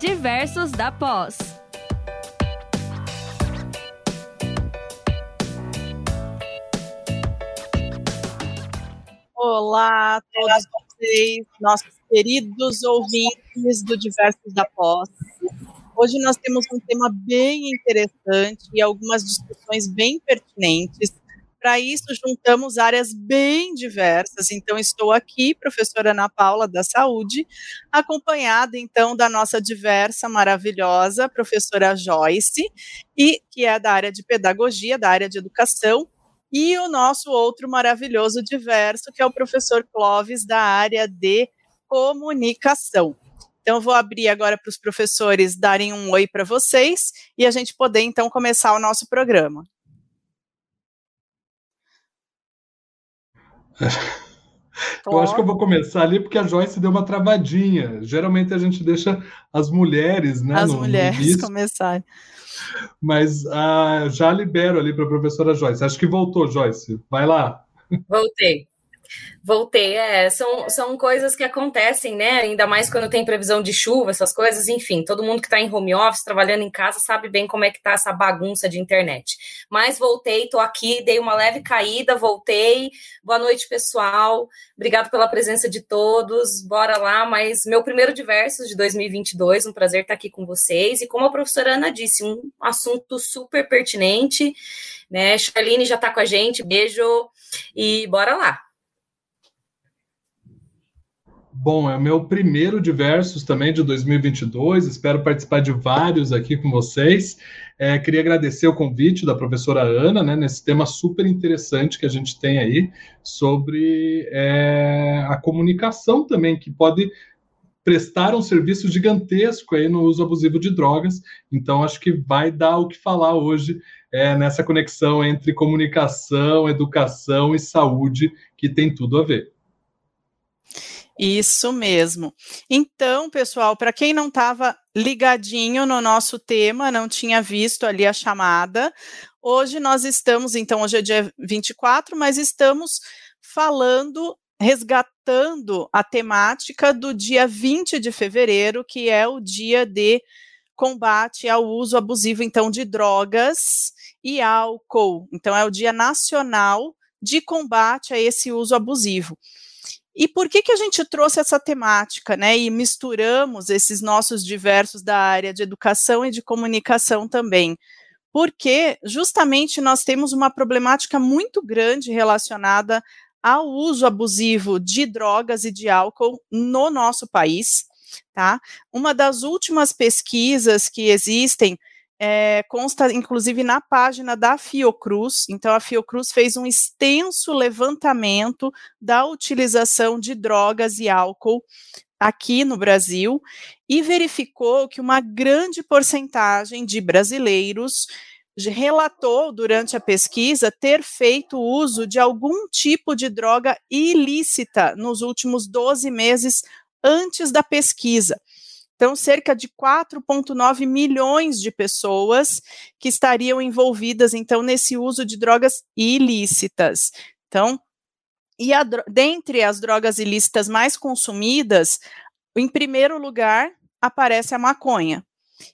Diversos da Pós. Olá a todos vocês, nossos queridos ouvintes do Diversos da Pós. Hoje nós temos um tema bem interessante e algumas discussões bem pertinentes. Para isso, juntamos áreas bem diversas. Então, estou aqui, professora Ana Paula da Saúde, acompanhada então da nossa diversa, maravilhosa professora Joyce, e que é da área de pedagogia, da área de educação, e o nosso outro maravilhoso diverso, que é o professor Clóvis, da área de comunicação. Então, vou abrir agora para os professores darem um oi para vocês e a gente poder, então, começar o nosso programa. Eu acho que eu vou começar ali porque a Joyce deu uma travadinha. Geralmente a gente deixa as mulheres, né? As no, mulheres no começarem. Mas uh, já libero ali para a professora Joyce. Acho que voltou, Joyce. Vai lá. Voltei. Voltei, é, são, são coisas que acontecem, né? Ainda mais quando tem previsão de chuva, essas coisas, enfim, todo mundo que está em home office, trabalhando em casa, sabe bem como é que tá essa bagunça de internet. Mas voltei, tô aqui, dei uma leve caída, voltei. Boa noite, pessoal. Obrigado pela presença de todos. Bora lá, mas meu primeiro diversos de 2022, um prazer estar aqui com vocês. E como a professora Ana disse, um assunto super pertinente, né? Charlene já está com a gente, beijo e bora lá. Bom, é o meu primeiro Diversos também de 2022, espero participar de vários aqui com vocês. É, queria agradecer o convite da professora Ana, né, nesse tema super interessante que a gente tem aí, sobre é, a comunicação também, que pode prestar um serviço gigantesco aí no uso abusivo de drogas. Então, acho que vai dar o que falar hoje é, nessa conexão entre comunicação, educação e saúde, que tem tudo a ver. Isso mesmo. Então, pessoal, para quem não estava ligadinho no nosso tema, não tinha visto ali a chamada, hoje nós estamos, então, hoje é dia 24, mas estamos falando, resgatando a temática do dia 20 de fevereiro, que é o dia de combate ao uso abusivo, então, de drogas e álcool. Então, é o Dia Nacional de Combate a esse uso abusivo. E por que, que a gente trouxe essa temática, né? E misturamos esses nossos diversos da área de educação e de comunicação também? Porque justamente nós temos uma problemática muito grande relacionada ao uso abusivo de drogas e de álcool no nosso país, tá? Uma das últimas pesquisas que existem é, consta inclusive na página da Fiocruz. Então, a Fiocruz fez um extenso levantamento da utilização de drogas e álcool aqui no Brasil e verificou que uma grande porcentagem de brasileiros relatou durante a pesquisa ter feito uso de algum tipo de droga ilícita nos últimos 12 meses antes da pesquisa. Então, cerca de 4,9 milhões de pessoas que estariam envolvidas, então, nesse uso de drogas ilícitas. Então, e a, dentre as drogas ilícitas mais consumidas, em primeiro lugar aparece a maconha.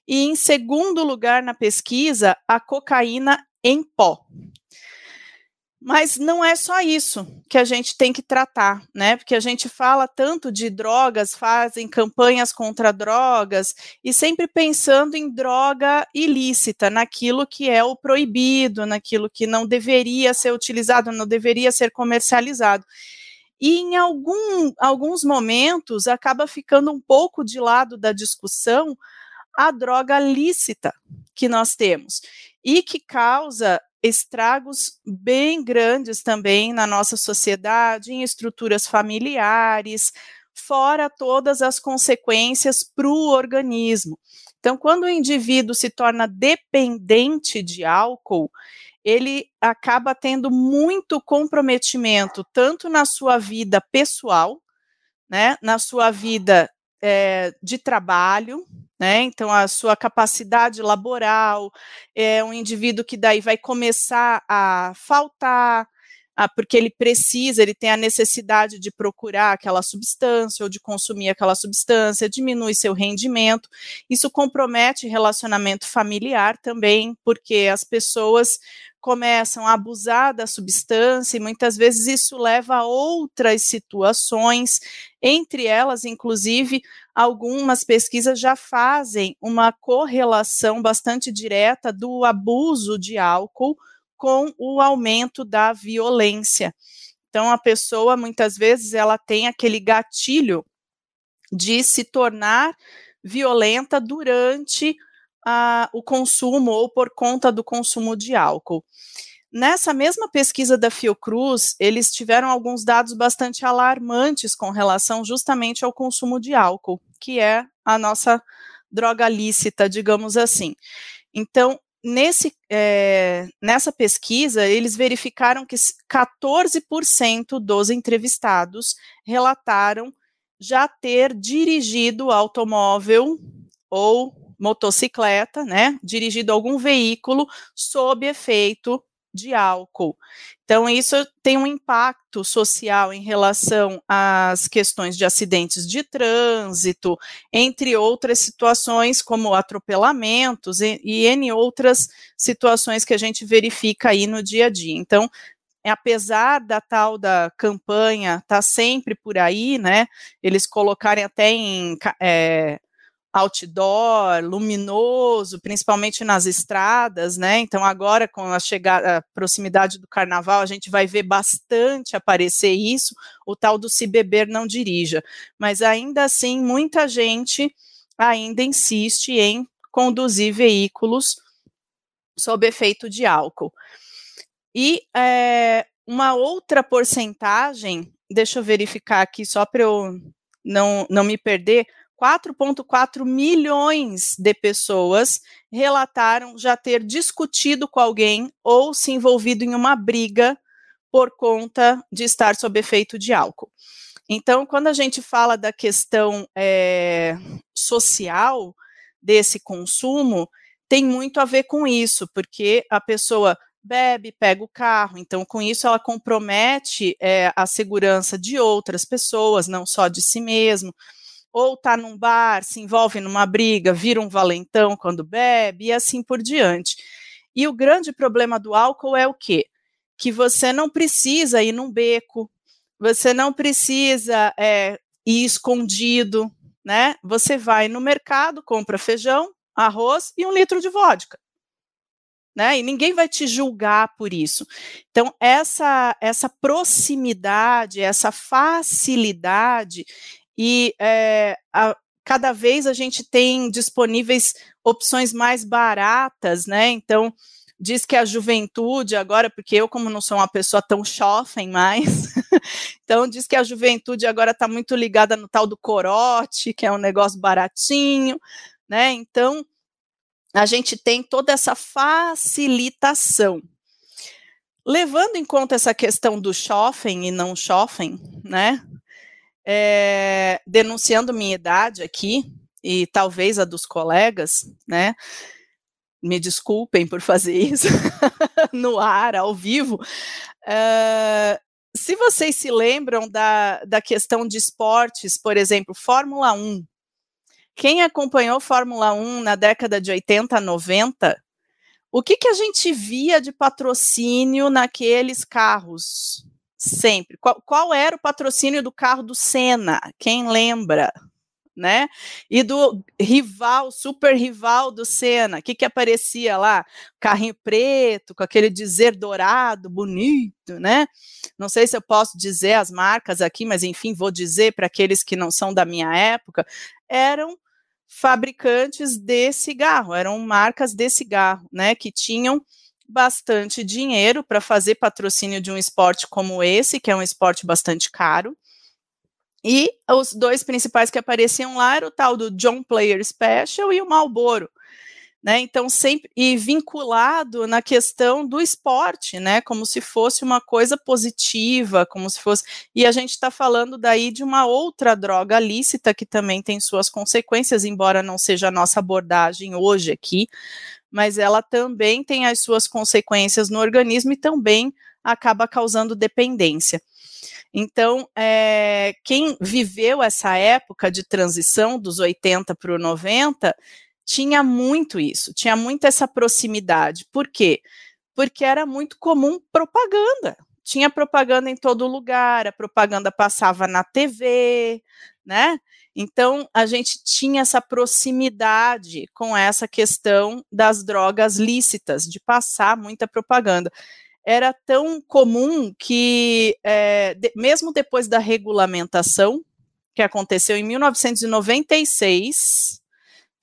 E em segundo lugar na pesquisa, a cocaína em pó. Mas não é só isso que a gente tem que tratar, né? Porque a gente fala tanto de drogas, fazem campanhas contra drogas e sempre pensando em droga ilícita, naquilo que é o proibido, naquilo que não deveria ser utilizado, não deveria ser comercializado. E em algum, alguns momentos acaba ficando um pouco de lado da discussão a droga lícita que nós temos e que causa estragos bem grandes também na nossa sociedade, em estruturas familiares, fora todas as consequências para o organismo. Então, quando o indivíduo se torna dependente de álcool, ele acaba tendo muito comprometimento, tanto na sua vida pessoal, né, na sua vida é, de trabalho, né? Então, a sua capacidade laboral, é um indivíduo que daí vai começar a faltar, ah, porque ele precisa, ele tem a necessidade de procurar aquela substância ou de consumir aquela substância, diminui seu rendimento. Isso compromete relacionamento familiar também, porque as pessoas começam a abusar da substância e muitas vezes isso leva a outras situações, entre elas, inclusive, algumas pesquisas já fazem uma correlação bastante direta do abuso de álcool com o aumento da violência. Então, a pessoa, muitas vezes, ela tem aquele gatilho de se tornar violenta durante uh, o consumo ou por conta do consumo de álcool. Nessa mesma pesquisa da Fiocruz, eles tiveram alguns dados bastante alarmantes com relação justamente ao consumo de álcool, que é a nossa droga lícita, digamos assim. Então, nesse, é, nessa pesquisa, eles verificaram que 14% dos entrevistados relataram já ter dirigido automóvel ou motocicleta, né, dirigido algum veículo sob efeito de álcool. Então, isso tem um impacto social em relação às questões de acidentes de trânsito, entre outras situações, como atropelamentos e, e N outras situações que a gente verifica aí no dia a dia. Então, apesar da tal da campanha estar tá sempre por aí, né, eles colocarem até em é, outdoor, luminoso, principalmente nas estradas, né? Então agora com a chegada, a proximidade do carnaval, a gente vai ver bastante aparecer isso, o tal do se beber não dirija. Mas ainda assim, muita gente ainda insiste em conduzir veículos sob efeito de álcool. E é, uma outra porcentagem, deixa eu verificar aqui só para eu não, não me perder, 4,4 milhões de pessoas relataram já ter discutido com alguém ou se envolvido em uma briga por conta de estar sob efeito de álcool. Então, quando a gente fala da questão é, social desse consumo, tem muito a ver com isso, porque a pessoa bebe, pega o carro, então com isso ela compromete é, a segurança de outras pessoas, não só de si mesmo ou está num bar, se envolve numa briga, vira um valentão quando bebe e assim por diante. E o grande problema do álcool é o quê? Que você não precisa ir num beco, você não precisa é, ir escondido, né? Você vai no mercado, compra feijão, arroz e um litro de vodka. Né? E ninguém vai te julgar por isso. Então, essa, essa proximidade, essa facilidade, e é, a, cada vez a gente tem disponíveis opções mais baratas, né? Então, diz que a juventude agora, porque eu, como não sou uma pessoa tão chofem mais, então diz que a juventude agora está muito ligada no tal do corote, que é um negócio baratinho, né? Então, a gente tem toda essa facilitação. Levando em conta essa questão do chofem e não chofem, né? É, denunciando minha idade aqui, e talvez a dos colegas, né? Me desculpem por fazer isso no ar, ao vivo. Uh, se vocês se lembram da, da questão de esportes, por exemplo, Fórmula 1. Quem acompanhou Fórmula 1 na década de 80, 90, o que, que a gente via de patrocínio naqueles carros? Sempre. Qual, qual era o patrocínio do carro do Senna? Quem lembra? né? E do rival, super rival do Senna, o que, que aparecia lá? Carrinho preto, com aquele dizer dourado, bonito, né? Não sei se eu posso dizer as marcas aqui, mas enfim, vou dizer para aqueles que não são da minha época, eram fabricantes de cigarro, eram marcas de cigarro, né? Que tinham bastante dinheiro para fazer patrocínio de um esporte como esse, que é um esporte bastante caro. E os dois principais que apareciam lá era o tal do John Player Special e o Marlboro. Né, então sempre e vinculado na questão do esporte, né, como se fosse uma coisa positiva, como se fosse. E a gente está falando daí de uma outra droga lícita que também tem suas consequências, embora não seja a nossa abordagem hoje aqui, mas ela também tem as suas consequências no organismo e também acaba causando dependência. Então, é, quem viveu essa época de transição dos 80 para o 90 tinha muito isso, tinha muito essa proximidade. Por quê? Porque era muito comum propaganda. Tinha propaganda em todo lugar, a propaganda passava na TV, né? Então, a gente tinha essa proximidade com essa questão das drogas lícitas, de passar muita propaganda. Era tão comum que, é, de, mesmo depois da regulamentação, que aconteceu em 1996,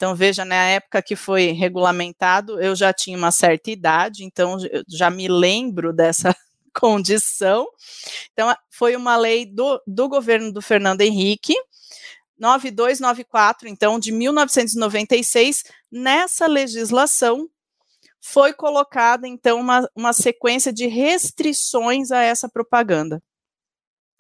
então veja, na época que foi regulamentado, eu já tinha uma certa idade, então já me lembro dessa condição. Então, foi uma lei do, do governo do Fernando Henrique, 9294, então, de 1996, nessa legislação foi colocada, então, uma, uma sequência de restrições a essa propaganda.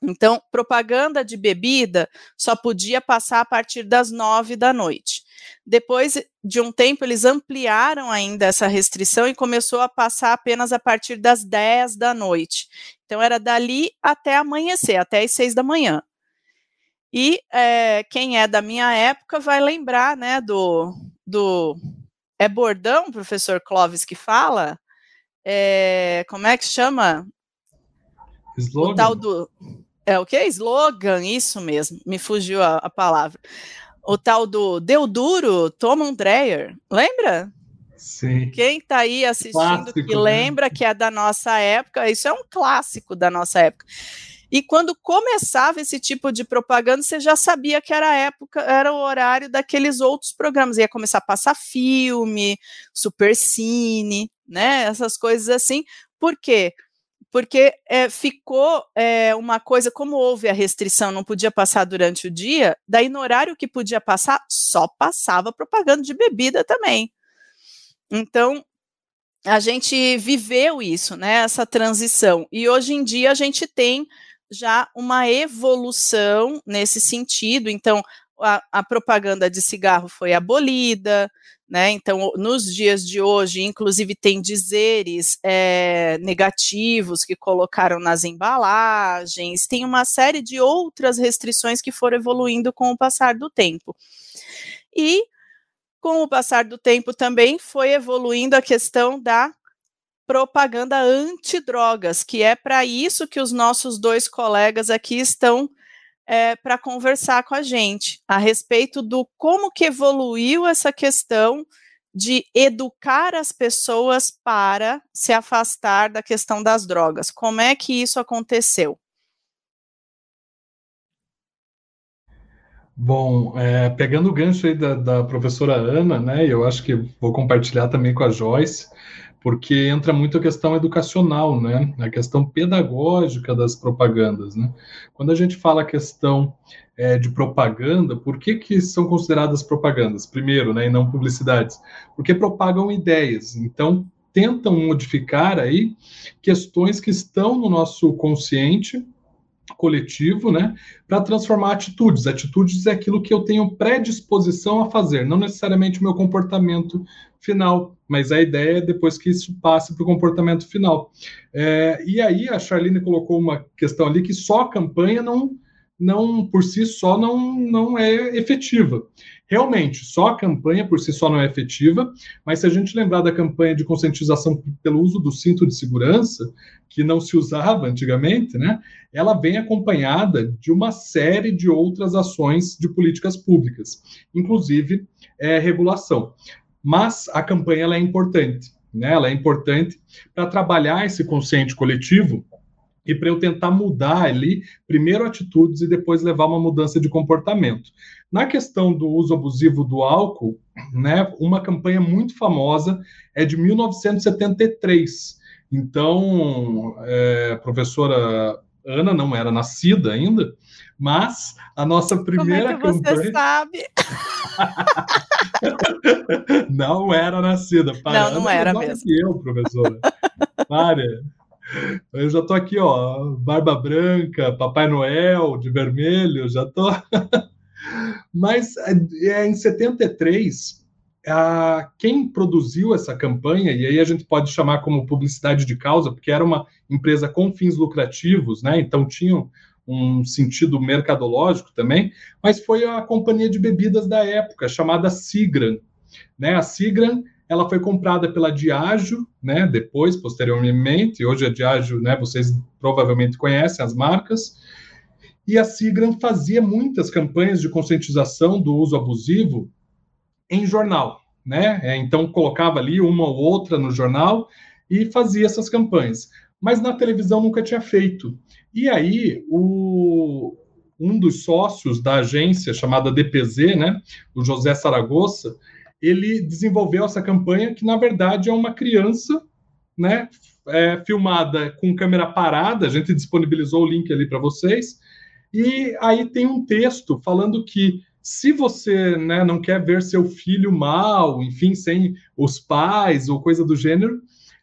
Então, propaganda de bebida só podia passar a partir das nove da noite. Depois de um tempo, eles ampliaram ainda essa restrição e começou a passar apenas a partir das dez da noite. Então, era dali até amanhecer, até as seis da manhã. E é, quem é da minha época vai lembrar, né, do, do é bordão, professor Clóvis, que fala? É, como é que chama? Slogan. O tal do, é o que? Slogan, isso mesmo, me fugiu a, a palavra. O tal do Deu Duro, Tom Dreyer, lembra? Sim. Quem está aí assistindo clássico, que né? lembra que é da nossa época, isso é um clássico da nossa época. E quando começava esse tipo de propaganda, você já sabia que era a época, era o horário daqueles outros programas. Ia começar a passar filme, supercine, né? Essas coisas assim. Por quê? Porque é, ficou é, uma coisa, como houve a restrição, não podia passar durante o dia, daí no horário que podia passar, só passava propaganda de bebida também. Então, a gente viveu isso, né? Essa transição. E hoje em dia a gente tem já uma evolução nesse sentido. Então, a, a, propaganda de cigarro foi abolida, né? Então, nos dias de hoje, inclusive, tem dizeres é, negativos que colocaram nas embalagens, tem uma série de outras restrições que foram evoluindo com o passar do tempo. E, com o passar do tempo, também foi evoluindo a questão da propaganda antidrogas, que é para isso que os nossos dois colegas aqui estão é, para conversar com a gente a respeito do como que evoluiu essa questão de educar as pessoas para se afastar da questão das drogas. Como é que isso aconteceu? Bom, é, pegando o gancho aí da, da professora Ana, né, eu acho que vou compartilhar também com a Joyce, porque entra muito a questão educacional, né? A questão pedagógica das propagandas, né? Quando a gente fala a questão é, de propaganda, por que, que são consideradas propagandas? Primeiro, né, e não publicidades? Porque propagam ideias. Então, tentam modificar aí questões que estão no nosso consciente coletivo, né, para transformar atitudes. Atitudes é aquilo que eu tenho predisposição a fazer, não necessariamente o meu comportamento final, mas a ideia é depois que isso passe para o comportamento final. É, e aí a Charlene colocou uma questão ali que só a campanha não não por si só não, não é efetiva. Realmente, só a campanha por si só não é efetiva, mas se a gente lembrar da campanha de conscientização pelo uso do cinto de segurança, que não se usava antigamente, né, ela vem acompanhada de uma série de outras ações de políticas públicas, inclusive é, regulação. Mas a campanha é importante, né, ela é importante para trabalhar esse consciente coletivo e para eu tentar mudar ali, primeiro atitudes e depois levar uma mudança de comportamento. Na questão do uso abusivo do álcool, né, uma campanha muito famosa é de 1973. Então, é, a professora Ana não era nascida ainda, mas a nossa primeira Como é que campanha. Você sabe? não era nascida. Para, não, não Ana era mesmo. Que eu, professora. Para. Eu já tô aqui, ó, barba branca, Papai Noel de vermelho, já tô. Mas é, em 73, a, quem produziu essa campanha, e aí a gente pode chamar como publicidade de causa, porque era uma empresa com fins lucrativos, né? Então tinham um sentido mercadológico também, mas foi a companhia de bebidas da época, chamada Sigran. Né? A Sigran ela foi comprada pela Diageo, né? depois, posteriormente, hoje a Diageo, né? vocês provavelmente conhecem as marcas, e a Sigran fazia muitas campanhas de conscientização do uso abusivo em jornal, né? É, então colocava ali uma ou outra no jornal e fazia essas campanhas. Mas na televisão nunca tinha feito. E aí o, um dos sócios da agência chamada DPZ, né, o José Saragossa, ele desenvolveu essa campanha que na verdade é uma criança, né, é, filmada com câmera parada. A gente disponibilizou o link ali para vocês. E aí tem um texto falando que se você né, não quer ver seu filho mal, enfim, sem os pais ou coisa do gênero,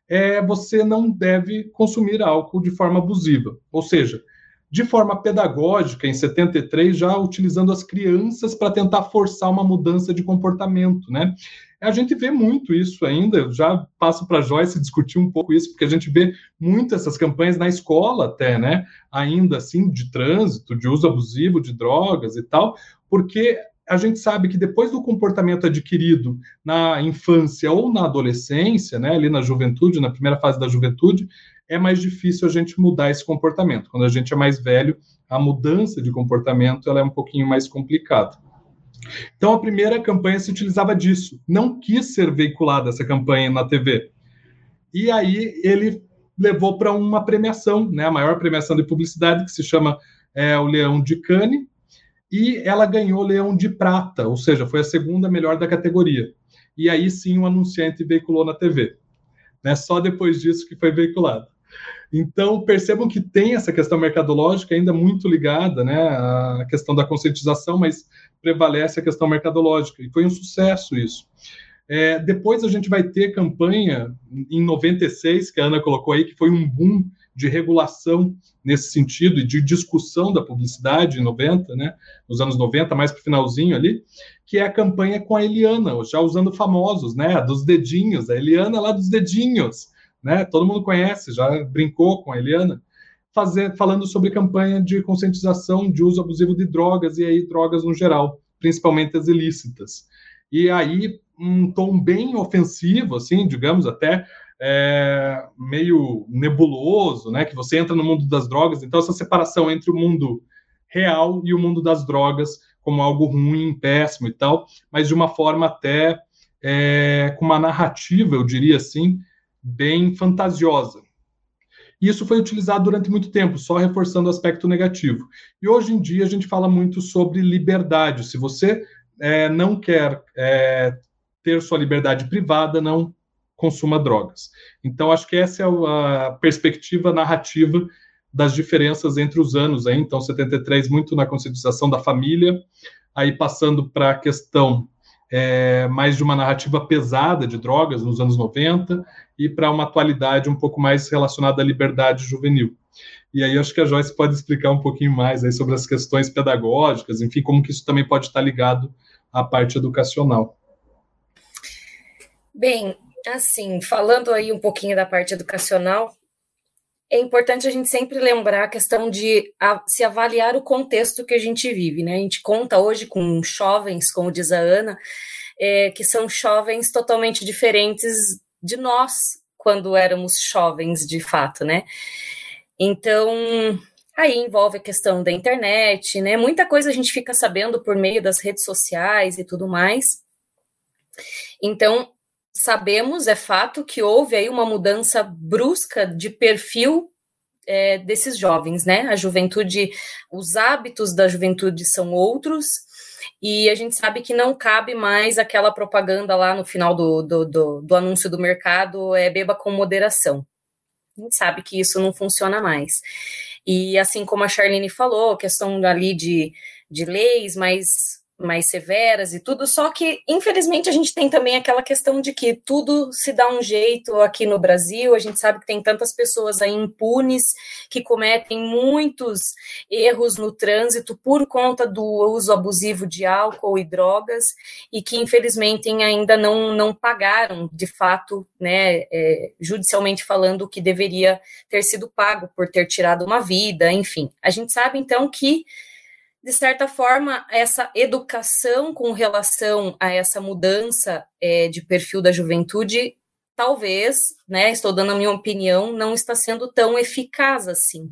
é, você não deve consumir álcool de forma abusiva. Ou seja, de forma pedagógica, em 73, já utilizando as crianças para tentar forçar uma mudança de comportamento, né? A gente vê muito isso ainda, eu já passo para a Joyce discutir um pouco isso, porque a gente vê muito essas campanhas na escola até, né? Ainda assim, de trânsito, de uso abusivo de drogas e tal, porque a gente sabe que depois do comportamento adquirido na infância ou na adolescência, né, ali na juventude, na primeira fase da juventude, é mais difícil a gente mudar esse comportamento. Quando a gente é mais velho, a mudança de comportamento ela é um pouquinho mais complicada. Então, a primeira campanha se utilizava disso. Não quis ser veiculada essa campanha na TV. E aí ele levou para uma premiação, né, a maior premiação de publicidade, que se chama é, o Leão de Cannes, e ela ganhou Leão de Prata, ou seja, foi a segunda melhor da categoria. E aí sim o anunciante veiculou na TV. Né, só depois disso que foi veiculado. Então, percebam que tem essa questão mercadológica ainda muito ligada né, à questão da conscientização, mas prevalece a questão mercadológica, e foi um sucesso isso. É, depois a gente vai ter campanha em 96, que a Ana colocou aí, que foi um boom de regulação nesse sentido e de discussão da publicidade em 90, né, nos anos 90, mais para o finalzinho ali, que é a campanha com a Eliana, já usando famosos, né, dos dedinhos, a Eliana lá dos dedinhos, né, todo mundo conhece, já brincou com a Eliana, fazer, falando sobre campanha de conscientização de uso abusivo de drogas e aí drogas no geral, principalmente as ilícitas. E aí um tom bem ofensivo, assim, digamos até é, meio nebuloso, né? Que você entra no mundo das drogas. Então essa separação entre o mundo real e o mundo das drogas como algo ruim, péssimo e tal, mas de uma forma até é, com uma narrativa, eu diria assim, bem fantasiosa. E isso foi utilizado durante muito tempo, só reforçando o aspecto negativo. E hoje em dia a gente fala muito sobre liberdade. Se você é, não quer é, ter sua liberdade privada, não consuma drogas. Então, acho que essa é a perspectiva narrativa das diferenças entre os anos. Aí. Então, 73, muito na conscientização da família, aí passando para a questão é, mais de uma narrativa pesada de drogas nos anos 90 e para uma atualidade um pouco mais relacionada à liberdade juvenil. E aí acho que a Joyce pode explicar um pouquinho mais aí sobre as questões pedagógicas, enfim, como que isso também pode estar ligado à parte educacional. Bem, assim, falando aí um pouquinho da parte educacional, é importante a gente sempre lembrar a questão de a, se avaliar o contexto que a gente vive, né? A gente conta hoje com jovens, como diz a Ana, é, que são jovens totalmente diferentes de nós quando éramos jovens de fato, né? Então, aí envolve a questão da internet, né? Muita coisa a gente fica sabendo por meio das redes sociais e tudo mais. Então, sabemos, é fato, que houve aí uma mudança brusca de perfil é, desses jovens, né? A juventude, os hábitos da juventude são outros, e a gente sabe que não cabe mais aquela propaganda lá no final do, do, do, do anúncio do mercado, é beba com moderação. A gente sabe que isso não funciona mais. E assim como a Charlene falou, questão ali de, de leis mais mais severas e tudo, só que infelizmente a gente tem também aquela questão de que tudo se dá um jeito aqui no Brasil, a gente sabe que tem tantas pessoas aí impunes que cometem muitos erros no trânsito por conta do uso abusivo de álcool e drogas e que infelizmente ainda não, não pagaram de fato, né, é, judicialmente falando, o que deveria ter sido pago por ter tirado uma vida, enfim. A gente sabe então que de certa forma, essa educação com relação a essa mudança é, de perfil da juventude, talvez, né, estou dando a minha opinião, não está sendo tão eficaz assim.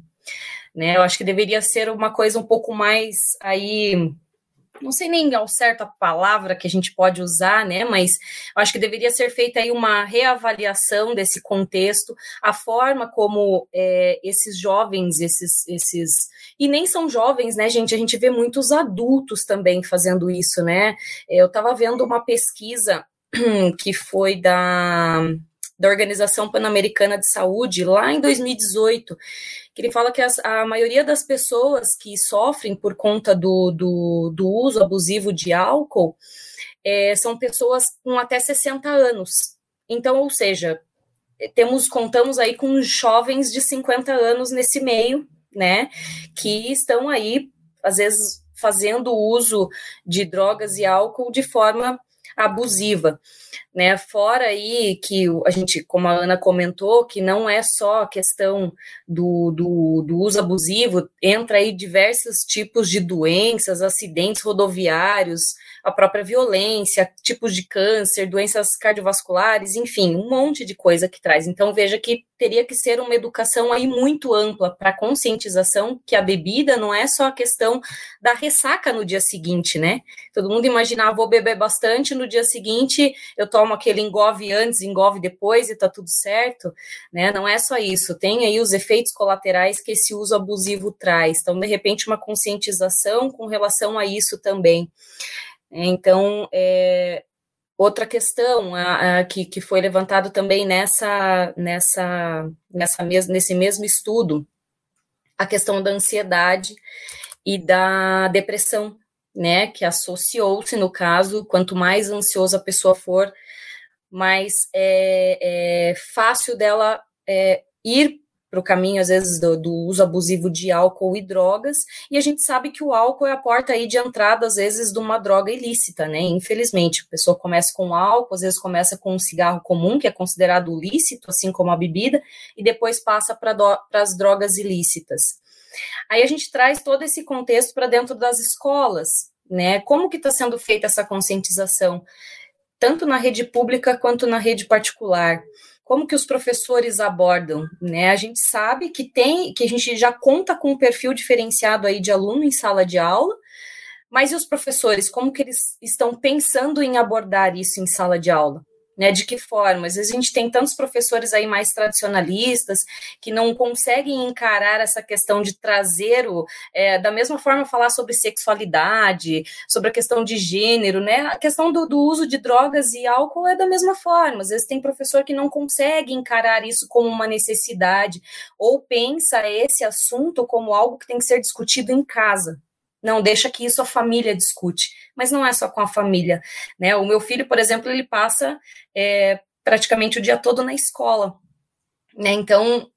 Né? Eu acho que deveria ser uma coisa um pouco mais aí não sei nem ao certo a palavra que a gente pode usar, né? Mas acho que deveria ser feita aí uma reavaliação desse contexto, a forma como é, esses jovens, esses, esses. E nem são jovens, né, gente? A gente vê muitos adultos também fazendo isso, né? Eu estava vendo uma pesquisa que foi da da Organização Pan-Americana de Saúde, lá em 2018, que ele fala que as, a maioria das pessoas que sofrem por conta do, do, do uso abusivo de álcool é, são pessoas com até 60 anos. Então, ou seja, temos contamos aí com jovens de 50 anos nesse meio, né, que estão aí, às vezes, fazendo uso de drogas e álcool de forma abusiva, né? Fora aí que a gente, como a Ana comentou, que não é só a questão do, do, do uso abusivo, entra aí diversos tipos de doenças, acidentes rodoviários, a própria violência, tipos de câncer, doenças cardiovasculares, enfim, um monte de coisa que traz. Então veja que teria que ser uma educação aí muito ampla para conscientização que a bebida não é só a questão da ressaca no dia seguinte, né? Todo mundo imaginava, vou beber bastante, no dia seguinte eu tomo aquele engove antes, engove depois e tá tudo certo, né? Não é só isso, tem aí os efeitos colaterais que esse uso abusivo traz. Então, de repente, uma conscientização com relação a isso também. Então, é, outra questão a, a, que, que foi levantado também nessa, nessa, nessa mes, nesse mesmo estudo, a questão da ansiedade e da depressão, né, que associou-se no caso, quanto mais ansiosa a pessoa for, mais é, é fácil dela é, ir para o caminho, às vezes, do, do, uso abusivo de álcool e drogas, e a gente sabe que o álcool é a porta aí de entrada, às vezes, de uma droga ilícita, né? Infelizmente, a pessoa começa com álcool, às vezes começa com um cigarro comum, que é considerado lícito, assim como a bebida, e depois passa para as drogas ilícitas. Aí a gente traz todo esse contexto para dentro das escolas, né? Como que está sendo feita essa conscientização? Tanto na rede pública quanto na rede particular como que os professores abordam, né? A gente sabe que tem, que a gente já conta com um perfil diferenciado aí de aluno em sala de aula, mas e os professores, como que eles estão pensando em abordar isso em sala de aula? Né? De que forma? Às vezes a gente tem tantos professores aí mais tradicionalistas que não conseguem encarar essa questão de trazer o, é, da mesma forma falar sobre sexualidade, sobre a questão de gênero, né? A questão do, do uso de drogas e álcool é da mesma forma. Às vezes tem professor que não consegue encarar isso como uma necessidade ou pensa esse assunto como algo que tem que ser discutido em casa, não, deixa que isso a família discute. Mas não é só com a família. Né? O meu filho, por exemplo, ele passa é, praticamente o dia todo na escola. Né? Então,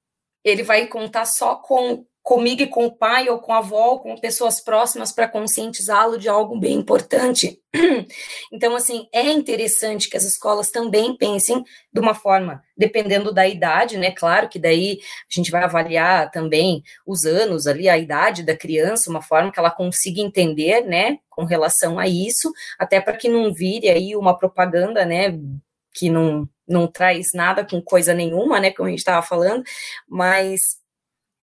ele vai contar só com comigo e com o pai ou com a avó, ou com pessoas próximas para conscientizá-lo de algo bem importante. Então, assim, é interessante que as escolas também pensem de uma forma, dependendo da idade, né? Claro que daí a gente vai avaliar também os anos ali, a idade da criança, uma forma que ela consiga entender, né, com relação a isso, até para que não vire aí uma propaganda, né, que não não traz nada com coisa nenhuma, né, como a gente estava falando, mas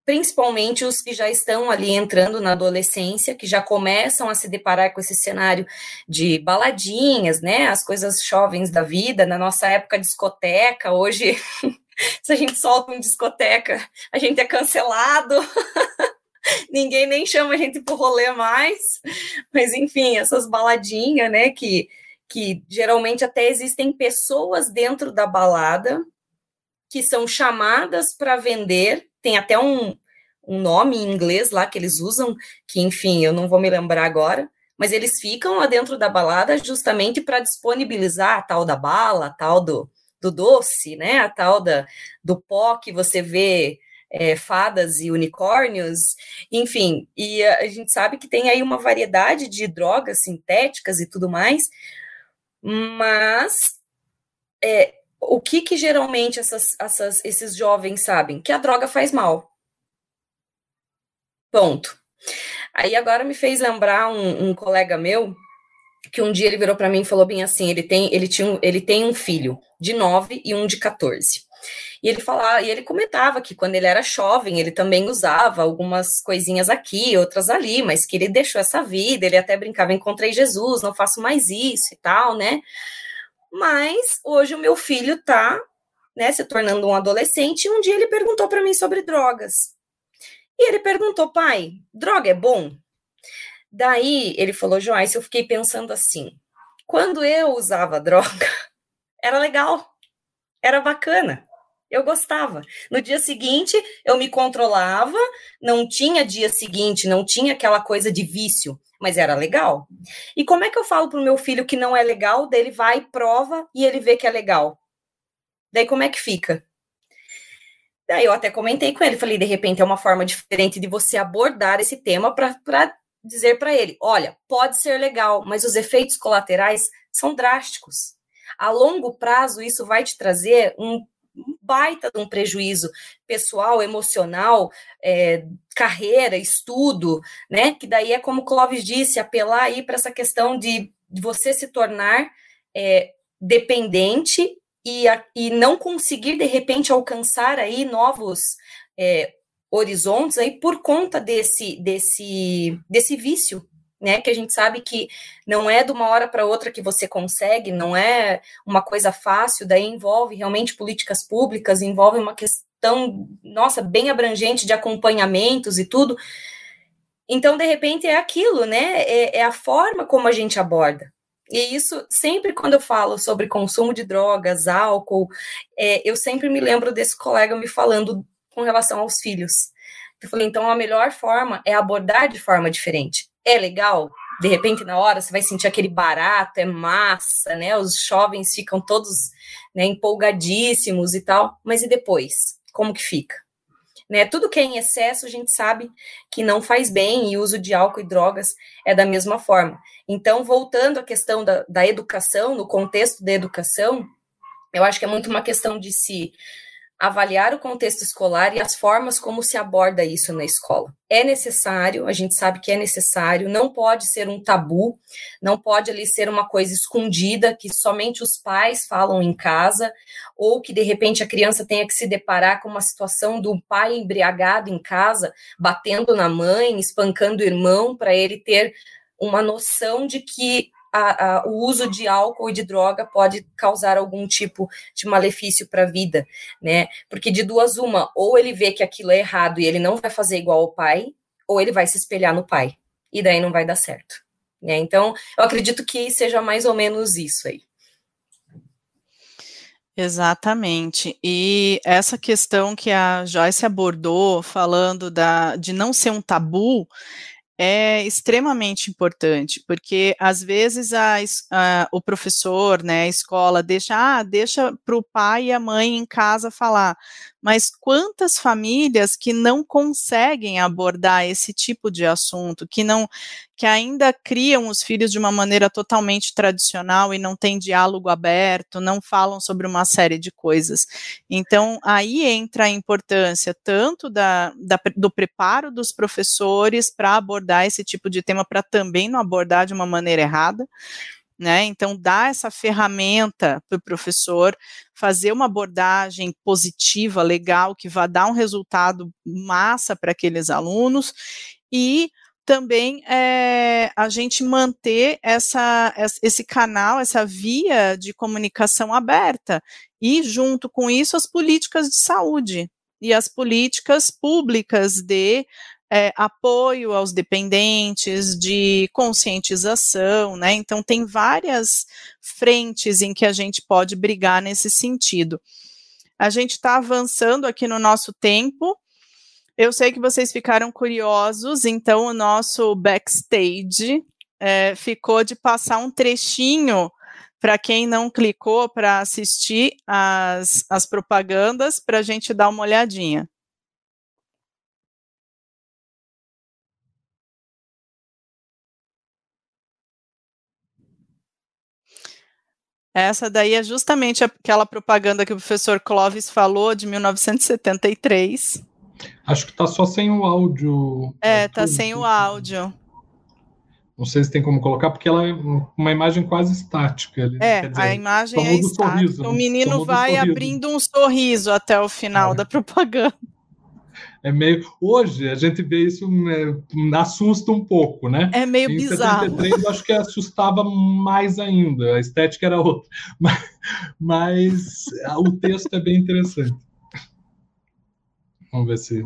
principalmente os que já estão ali entrando na adolescência, que já começam a se deparar com esse cenário de baladinhas, né? As coisas jovens da vida, na nossa época discoteca, hoje se a gente solta um discoteca, a gente é cancelado. Ninguém nem chama a gente pro rolê mais. Mas enfim, essas baladinhas, né, que que geralmente até existem pessoas dentro da balada que são chamadas para vender tem até um, um nome em inglês lá que eles usam, que enfim, eu não vou me lembrar agora, mas eles ficam lá dentro da balada justamente para disponibilizar a tal da bala, a tal do, do doce, né? A tal da, do pó que você vê é, fadas e unicórnios, enfim, e a, gente sabe que tem aí uma variedade de drogas sintéticas e tudo mais, mas é, o que que geralmente essas, essas, esses jovens sabem? Que a droga faz mal. Ponto. Aí agora me fez lembrar um, um colega meu que um dia ele virou para mim e falou bem assim, ele tem ele tinha ele tem um filho de 9 e um de 14. E ele falava, e ele comentava que quando ele era jovem, ele também usava algumas coisinhas aqui, outras ali, mas que ele deixou essa vida, ele até brincava, encontrei Jesus, não faço mais isso e tal, né? Mas hoje o meu filho tá, né, se tornando um adolescente, e um dia ele perguntou para mim sobre drogas. E ele perguntou, pai, droga é bom? Daí ele falou, Joyce, eu fiquei pensando assim, quando eu usava droga, era legal, era bacana. Eu gostava. No dia seguinte, eu me controlava, não tinha dia seguinte, não tinha aquela coisa de vício, mas era legal. E como é que eu falo para o meu filho que não é legal, daí ele vai, prova e ele vê que é legal? Daí como é que fica? Daí eu até comentei com ele, falei, de repente é uma forma diferente de você abordar esse tema para dizer para ele, olha, pode ser legal, mas os efeitos colaterais são drásticos. A longo prazo, isso vai te trazer um baita de um prejuízo pessoal, emocional, é, carreira, estudo, né? Que daí é como o Clóvis disse, apelar aí para essa questão de, você se tornar é, dependente e, a, e não conseguir, de repente, alcançar aí novos é, horizontes aí por conta desse, desse, desse vício, né? Que a gente sabe que não é de uma hora para outra que você consegue, não é uma coisa fácil, daí envolve realmente políticas públicas, envolve uma questão, nossa, bem abrangente de acompanhamentos e tudo. Então, de repente, é aquilo, né? É, é a forma como a gente aborda. E isso, sempre quando eu falo sobre consumo de drogas, álcool, é, eu sempre me lembro desse colega me falando com relação aos filhos. Eu falei, então a melhor forma é abordar de forma diferente. É legal? De repente, na hora, você vai sentir aquele barato, é massa, né? Os jovens ficam todos né, empolgadíssimos e tal. Mas e depois? Como que fica? Né? Tudo que é em excesso, a gente sabe que não faz bem, e o uso de álcool e drogas é da mesma forma. Então, voltando à questão da, da educação, no contexto da educação, eu acho que é muito uma questão de se avaliar o contexto escolar e as formas como se aborda isso na escola. É necessário, a gente sabe que é necessário, não pode ser um tabu, não pode ali ser uma coisa escondida que somente os pais falam em casa, ou que de repente a criança tenha que se deparar com uma situação do pai embriagado em casa, batendo na mãe, espancando o irmão, para ele ter uma noção de que a, a, o uso de álcool e de droga pode causar algum tipo de malefício para a vida, né? Porque de duas uma, ou ele vê que aquilo é errado e ele não vai fazer igual ao pai, ou ele vai se espelhar no pai, e daí não vai dar certo. Né? Então, eu acredito que seja mais ou menos isso aí. Exatamente. E essa questão que a Joyce abordou, falando da, de não ser um tabu, é extremamente importante, porque às vezes a, a, o professor, né, a escola deixa, ah, deixa para o pai e a mãe em casa falar, mas quantas famílias que não conseguem abordar esse tipo de assunto, que não, que ainda criam os filhos de uma maneira totalmente tradicional e não tem diálogo aberto, não falam sobre uma série de coisas. Então, aí entra a importância tanto da, da do preparo dos professores para abordar esse tipo de tema, para também não abordar de uma maneira errada, né? Então, dar essa ferramenta para o professor, fazer uma abordagem positiva, legal, que vá dar um resultado massa para aqueles alunos e também é, a gente manter essa, esse canal, essa via de comunicação aberta, e junto com isso as políticas de saúde e as políticas públicas de é, apoio aos dependentes, de conscientização, né? Então tem várias frentes em que a gente pode brigar nesse sentido. A gente está avançando aqui no nosso tempo. Eu sei que vocês ficaram curiosos, então o nosso backstage é, ficou de passar um trechinho para quem não clicou para assistir as, as propagandas, para a gente dar uma olhadinha. Essa daí é justamente aquela propaganda que o professor Clóvis falou, de 1973. Acho que está só sem o áudio. É, está sem o áudio. Não sei se tem como colocar, porque ela é uma imagem quase estática. É, dizer, a imagem é estática. Sorriso, o menino vai sorriso. abrindo um sorriso até o final é. da propaganda. É meio. Hoje a gente vê isso, né, assusta um pouco, né? É meio em bizarro. Em 73 eu acho que assustava mais ainda, a estética era outra. Mas, mas o texto é bem interessante. Vamos ver se,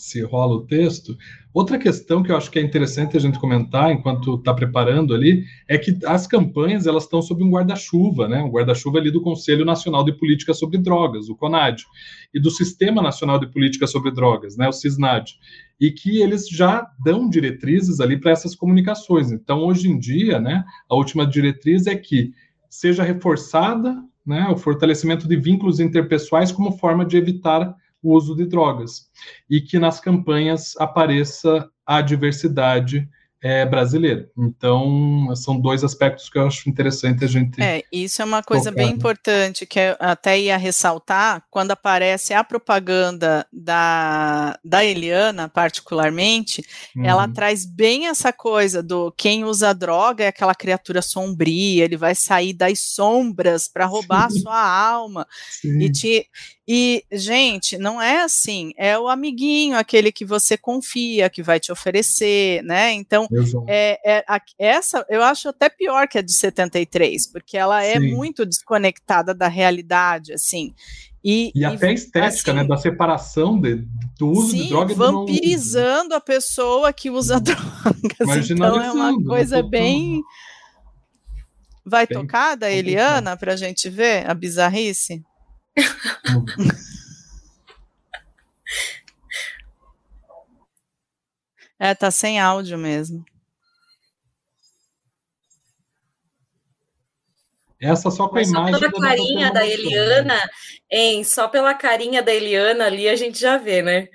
se rola o texto. Outra questão que eu acho que é interessante a gente comentar enquanto está preparando ali é que as campanhas elas estão sob um guarda-chuva, né? Um guarda-chuva ali do Conselho Nacional de Política sobre Drogas, o CONAD, e do Sistema Nacional de Política sobre Drogas, né? O CISNAD, e que eles já dão diretrizes ali para essas comunicações. Então, hoje em dia, né? A última diretriz é que seja reforçada, né? O fortalecimento de vínculos interpessoais como forma de evitar o uso de drogas e que nas campanhas apareça a diversidade é, brasileira. Então, são dois aspectos que eu acho interessante a gente. É, isso é uma coisa bem importante que eu até ia ressaltar quando aparece a propaganda da, da Eliana, particularmente, uhum. ela traz bem essa coisa do quem usa droga é aquela criatura sombria, ele vai sair das sombras para roubar Sim. a sua alma. Sim. E te, e, gente, não é assim, é o amiguinho, aquele que você confia, que vai te oferecer, né? Então, é, é a, essa eu acho até pior que a de 73, porque ela é Sim. muito desconectada da realidade, assim. E, e, até a estética, né, assim, né? Da separação de, do uso sim, de droga vampirizando a pessoa que usa drogas. Então é uma né, coisa bem. Vai bem tocar da Eliana para a gente ver a bizarrice? É, tá sem áudio mesmo. Essa só com a imagem. Só pela carinha da Eliana, hein? Só pela carinha da Eliana ali a gente já vê, né?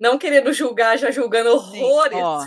Não querendo julgar, já julgando horrores. Sim, ó,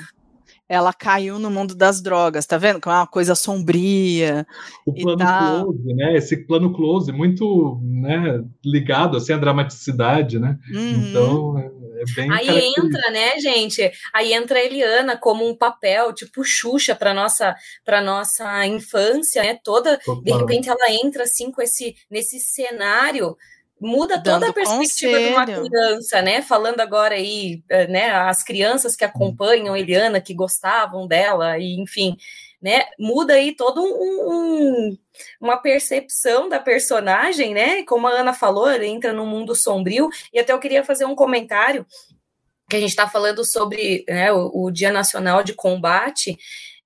ela caiu no mundo das drogas, tá vendo? Que é uma coisa sombria. O plano close, né? Esse plano close, muito né, ligado assim, à dramaticidade, né? Uhum. Então, é, é bem. Aí entra, né, gente? Aí entra a Eliana como um papel, tipo Xuxa para nossa para nossa infância, né? Toda, Total. de repente ela entra assim com esse nesse cenário muda toda a perspectiva conselho. de uma criança, né? Falando agora aí, eh, né? As crianças que acompanham Eliana, que gostavam dela, e enfim, né? Muda aí todo um, um, uma percepção da personagem, né? Como a Ana falou, ele entra num mundo sombrio. E até eu queria fazer um comentário que a gente está falando sobre né, o, o Dia Nacional de Combate.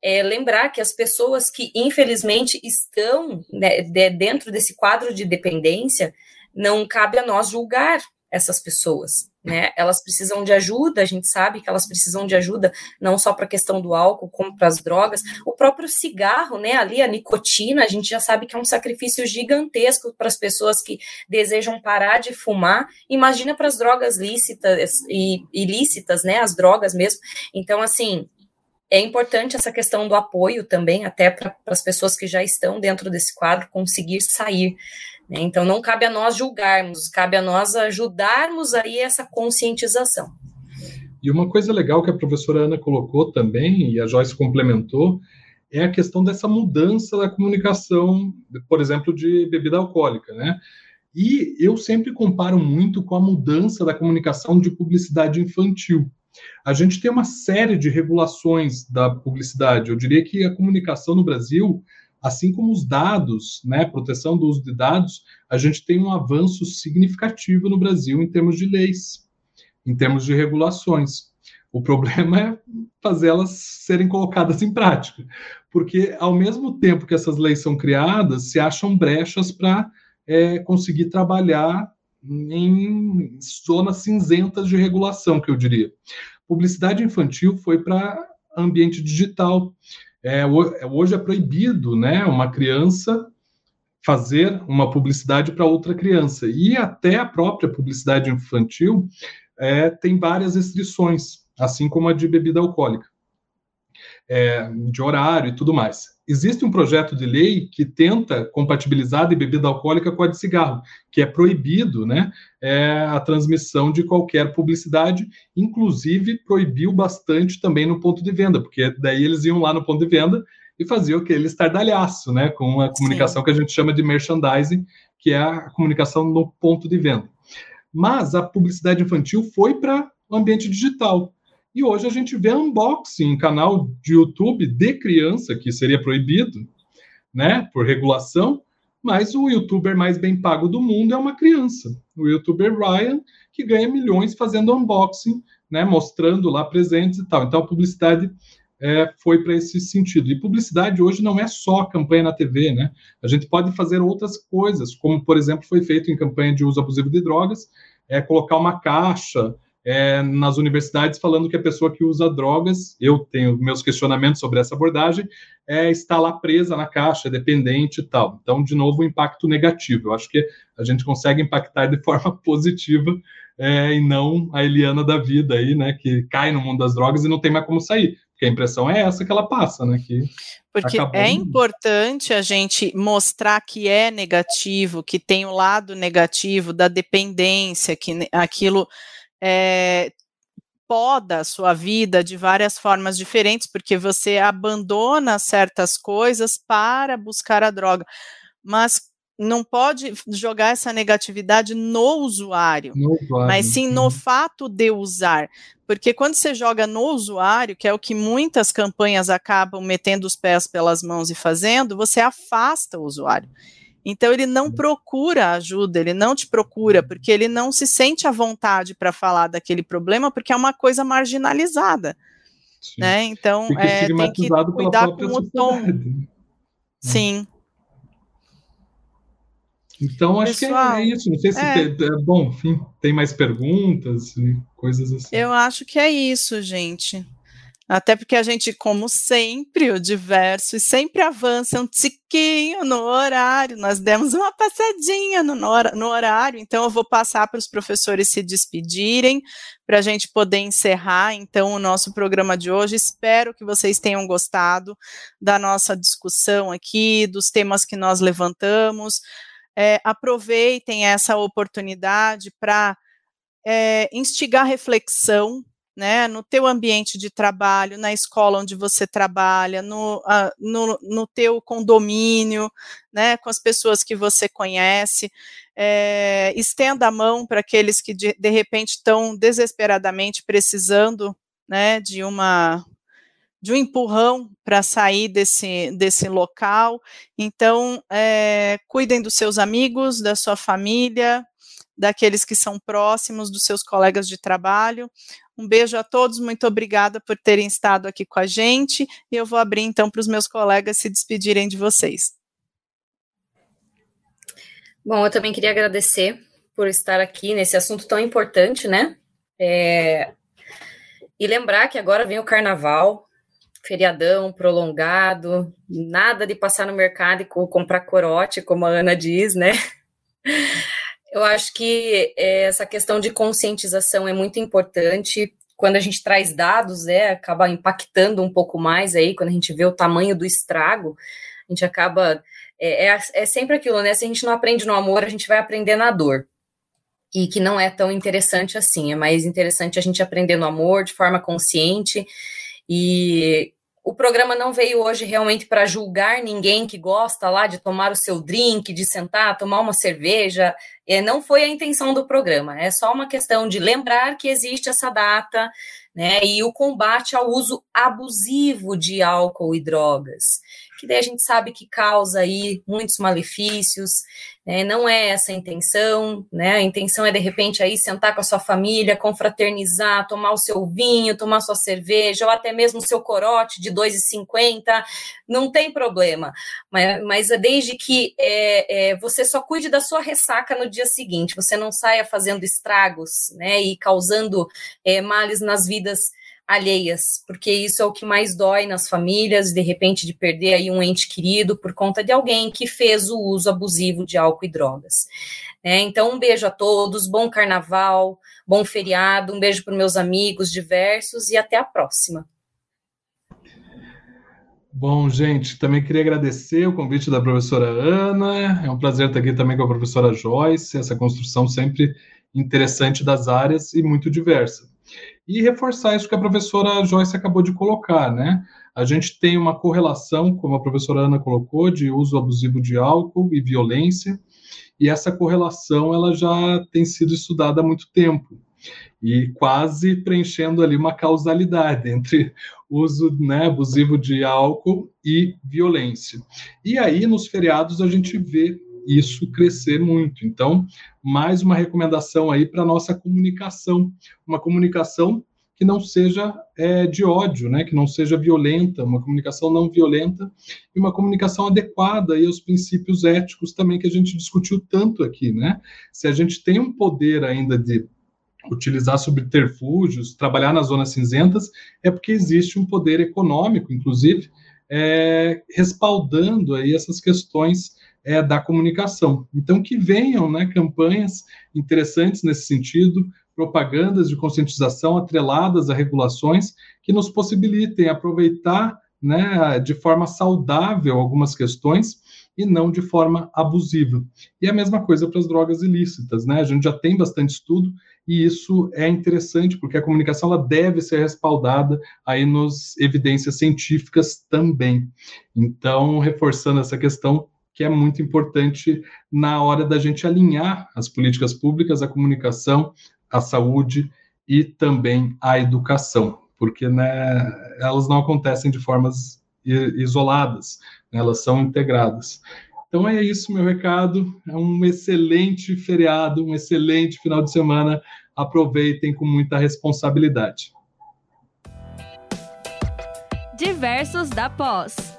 É, lembrar que as pessoas que infelizmente estão né, de, dentro desse quadro de dependência, não cabe a nós julgar essas pessoas, né? Elas precisam de ajuda, a gente sabe que elas precisam de ajuda não só para a questão do álcool, como para as drogas. O próprio cigarro, né? Ali a nicotina, a gente já sabe que é um sacrifício gigantesco para as pessoas que desejam parar de fumar. Imagina para as drogas lícitas e ilícitas, né? As drogas mesmo. Então, assim, é importante essa questão do apoio também, até para as pessoas que já estão dentro desse quadro conseguir sair. Né? Então, não cabe a nós julgarmos, cabe a nós ajudarmos aí essa conscientização. E uma coisa legal que a professora Ana colocou também, e a Joyce complementou, é a questão dessa mudança da comunicação, por exemplo, de bebida alcoólica, né? E eu sempre comparo muito com a mudança da comunicação de publicidade infantil. A gente tem uma série de regulações da publicidade. Eu diria que a comunicação no Brasil assim como os dados, né, proteção do uso de dados, a gente tem um avanço significativo no Brasil em termos de leis, em termos de regulações. O problema é fazê-las serem colocadas em prática, porque ao mesmo tempo que essas leis são criadas, se acham brechas para é, conseguir trabalhar em zonas cinzentas de regulação, que eu diria. Publicidade infantil foi para ambiente digital é, hoje é proibido, né, uma criança fazer uma publicidade para outra criança. E até a própria publicidade infantil é, tem várias restrições, assim como a de bebida alcoólica, é, de horário e tudo mais. Existe um projeto de lei que tenta compatibilizar de bebida alcoólica com a de cigarro, que é proibido né, é, a transmissão de qualquer publicidade, inclusive proibiu bastante também no ponto de venda, porque daí eles iam lá no ponto de venda e fazia aquele estardalhaço, né, com a comunicação Sim. que a gente chama de merchandising, que é a comunicação no ponto de venda. Mas a publicidade infantil foi para o ambiente digital. E hoje a gente vê unboxing em canal de YouTube de criança, que seria proibido, né, por regulação, mas o youtuber mais bem pago do mundo é uma criança. O youtuber Ryan, que ganha milhões fazendo unboxing, né, mostrando lá presentes e tal. Então a publicidade é, foi para esse sentido. E publicidade hoje não é só campanha na TV, né? A gente pode fazer outras coisas, como, por exemplo, foi feito em campanha de uso abusivo de drogas, é colocar uma caixa é, nas universidades falando que a pessoa que usa drogas, eu tenho meus questionamentos sobre essa abordagem, é, está lá presa na caixa, é dependente e tal. Então, de novo, um impacto negativo. Eu acho que a gente consegue impactar de forma positiva é, e não a Eliana da vida aí, né, que cai no mundo das drogas e não tem mais como sair. Porque a impressão é essa que ela passa, né? Que Porque acabou... é importante a gente mostrar que é negativo, que tem o lado negativo da dependência, que aquilo é, poda a sua vida de várias formas diferentes, porque você abandona certas coisas para buscar a droga. Mas não pode jogar essa negatividade no usuário, no usuário, mas sim no fato de usar. Porque quando você joga no usuário, que é o que muitas campanhas acabam metendo os pés pelas mãos e fazendo, você afasta o usuário. Então ele não procura ajuda, ele não te procura, porque ele não se sente à vontade para falar daquele problema, porque é uma coisa marginalizada. Sim. Né? Então é, tem que cuidar com o tom. Né? Sim. Então, acho Pessoal, que é, isso. Não sei se é. Tem, é bom, enfim, tem mais perguntas e coisas assim. Eu acho que é isso, gente. Até porque a gente, como sempre, o diverso, e sempre avança um tiquinho no horário. Nós demos uma passadinha no, no horário, então eu vou passar para os professores se despedirem, para a gente poder encerrar, então, o nosso programa de hoje. Espero que vocês tenham gostado da nossa discussão aqui, dos temas que nós levantamos é, aproveitem essa oportunidade para é, instigar reflexão né, no teu ambiente de trabalho, na escola onde você trabalha, no, uh, no, no, teu condomínio, né, com as pessoas que você conhece, é, estenda a mão para aqueles que de, de repente estão desesperadamente precisando, né, de uma de um empurrão para sair desse, desse local. Então, é, cuidem dos seus amigos, da sua família, daqueles que são próximos, dos seus colegas de trabalho. Um beijo a todos, muito obrigada por terem estado aqui com a gente. E eu vou abrir então para os meus colegas se despedirem de vocês. Bom, eu também queria agradecer por estar aqui nesse assunto tão importante, né? É... E lembrar que agora vem o carnaval, feriadão prolongado, nada de passar no mercado e comprar corote, como a Ana diz, né? Eu acho que é, essa questão de conscientização é muito importante. Quando a gente traz dados, é, acaba impactando um pouco mais aí, quando a gente vê o tamanho do estrago, a gente acaba. É, é, é sempre aquilo, né? Se a gente não aprende no amor, a gente vai aprender na dor e que não é tão interessante assim. É mais interessante a gente aprender no amor de forma consciente e o programa não veio hoje realmente para julgar ninguém que gosta lá de tomar o seu drink, de sentar, tomar uma cerveja. É, não foi a intenção do programa. É só uma questão de lembrar que existe essa data, né? E o combate ao uso abusivo de álcool e drogas que daí a gente sabe que causa aí muitos malefícios, né? não é essa a intenção, né? A intenção é de repente aí sentar com a sua família, confraternizar, tomar o seu vinho, tomar sua cerveja, ou até mesmo o seu corote de 2,50, não tem problema, mas, mas é desde que é, é, você só cuide da sua ressaca no dia seguinte, você não saia fazendo estragos, né? E causando é, males nas vidas alheias, porque isso é o que mais dói nas famílias, de repente de perder aí um ente querido por conta de alguém que fez o uso abusivo de álcool e drogas. É, então, um beijo a todos, bom carnaval, bom feriado, um beijo para meus amigos diversos e até a próxima. Bom, gente, também queria agradecer o convite da professora Ana. É um prazer estar aqui também com a professora Joyce, essa construção sempre interessante das áreas e muito diversa. E reforçar isso que a professora Joyce acabou de colocar, né? A gente tem uma correlação, como a professora Ana colocou, de uso abusivo de álcool e violência, e essa correlação ela já tem sido estudada há muito tempo e quase preenchendo ali uma causalidade entre uso né, abusivo de álcool e violência. E aí, nos feriados, a gente vê isso crescer muito. Então, mais uma recomendação aí para nossa comunicação, uma comunicação que não seja é, de ódio, né, que não seja violenta, uma comunicação não violenta e uma comunicação adequada aí aos princípios éticos também que a gente discutiu tanto aqui, né? Se a gente tem um poder ainda de utilizar subterfúgios, trabalhar nas zonas cinzentas, é porque existe um poder econômico, inclusive, é, respaldando aí essas questões é, da comunicação. Então, que venham né, campanhas interessantes nesse sentido, propagandas de conscientização atreladas a regulações que nos possibilitem aproveitar né, de forma saudável algumas questões e não de forma abusiva. E a mesma coisa para as drogas ilícitas, né? A gente já tem bastante estudo e isso é interessante porque a comunicação ela deve ser respaldada aí nos evidências científicas também. Então, reforçando essa questão que é muito importante na hora da gente alinhar as políticas públicas, a comunicação, a saúde e também a educação, porque né, elas não acontecem de formas isoladas, né, elas são integradas. Então é isso, meu recado. É um excelente feriado, um excelente final de semana. Aproveitem com muita responsabilidade. Diversos da Pós.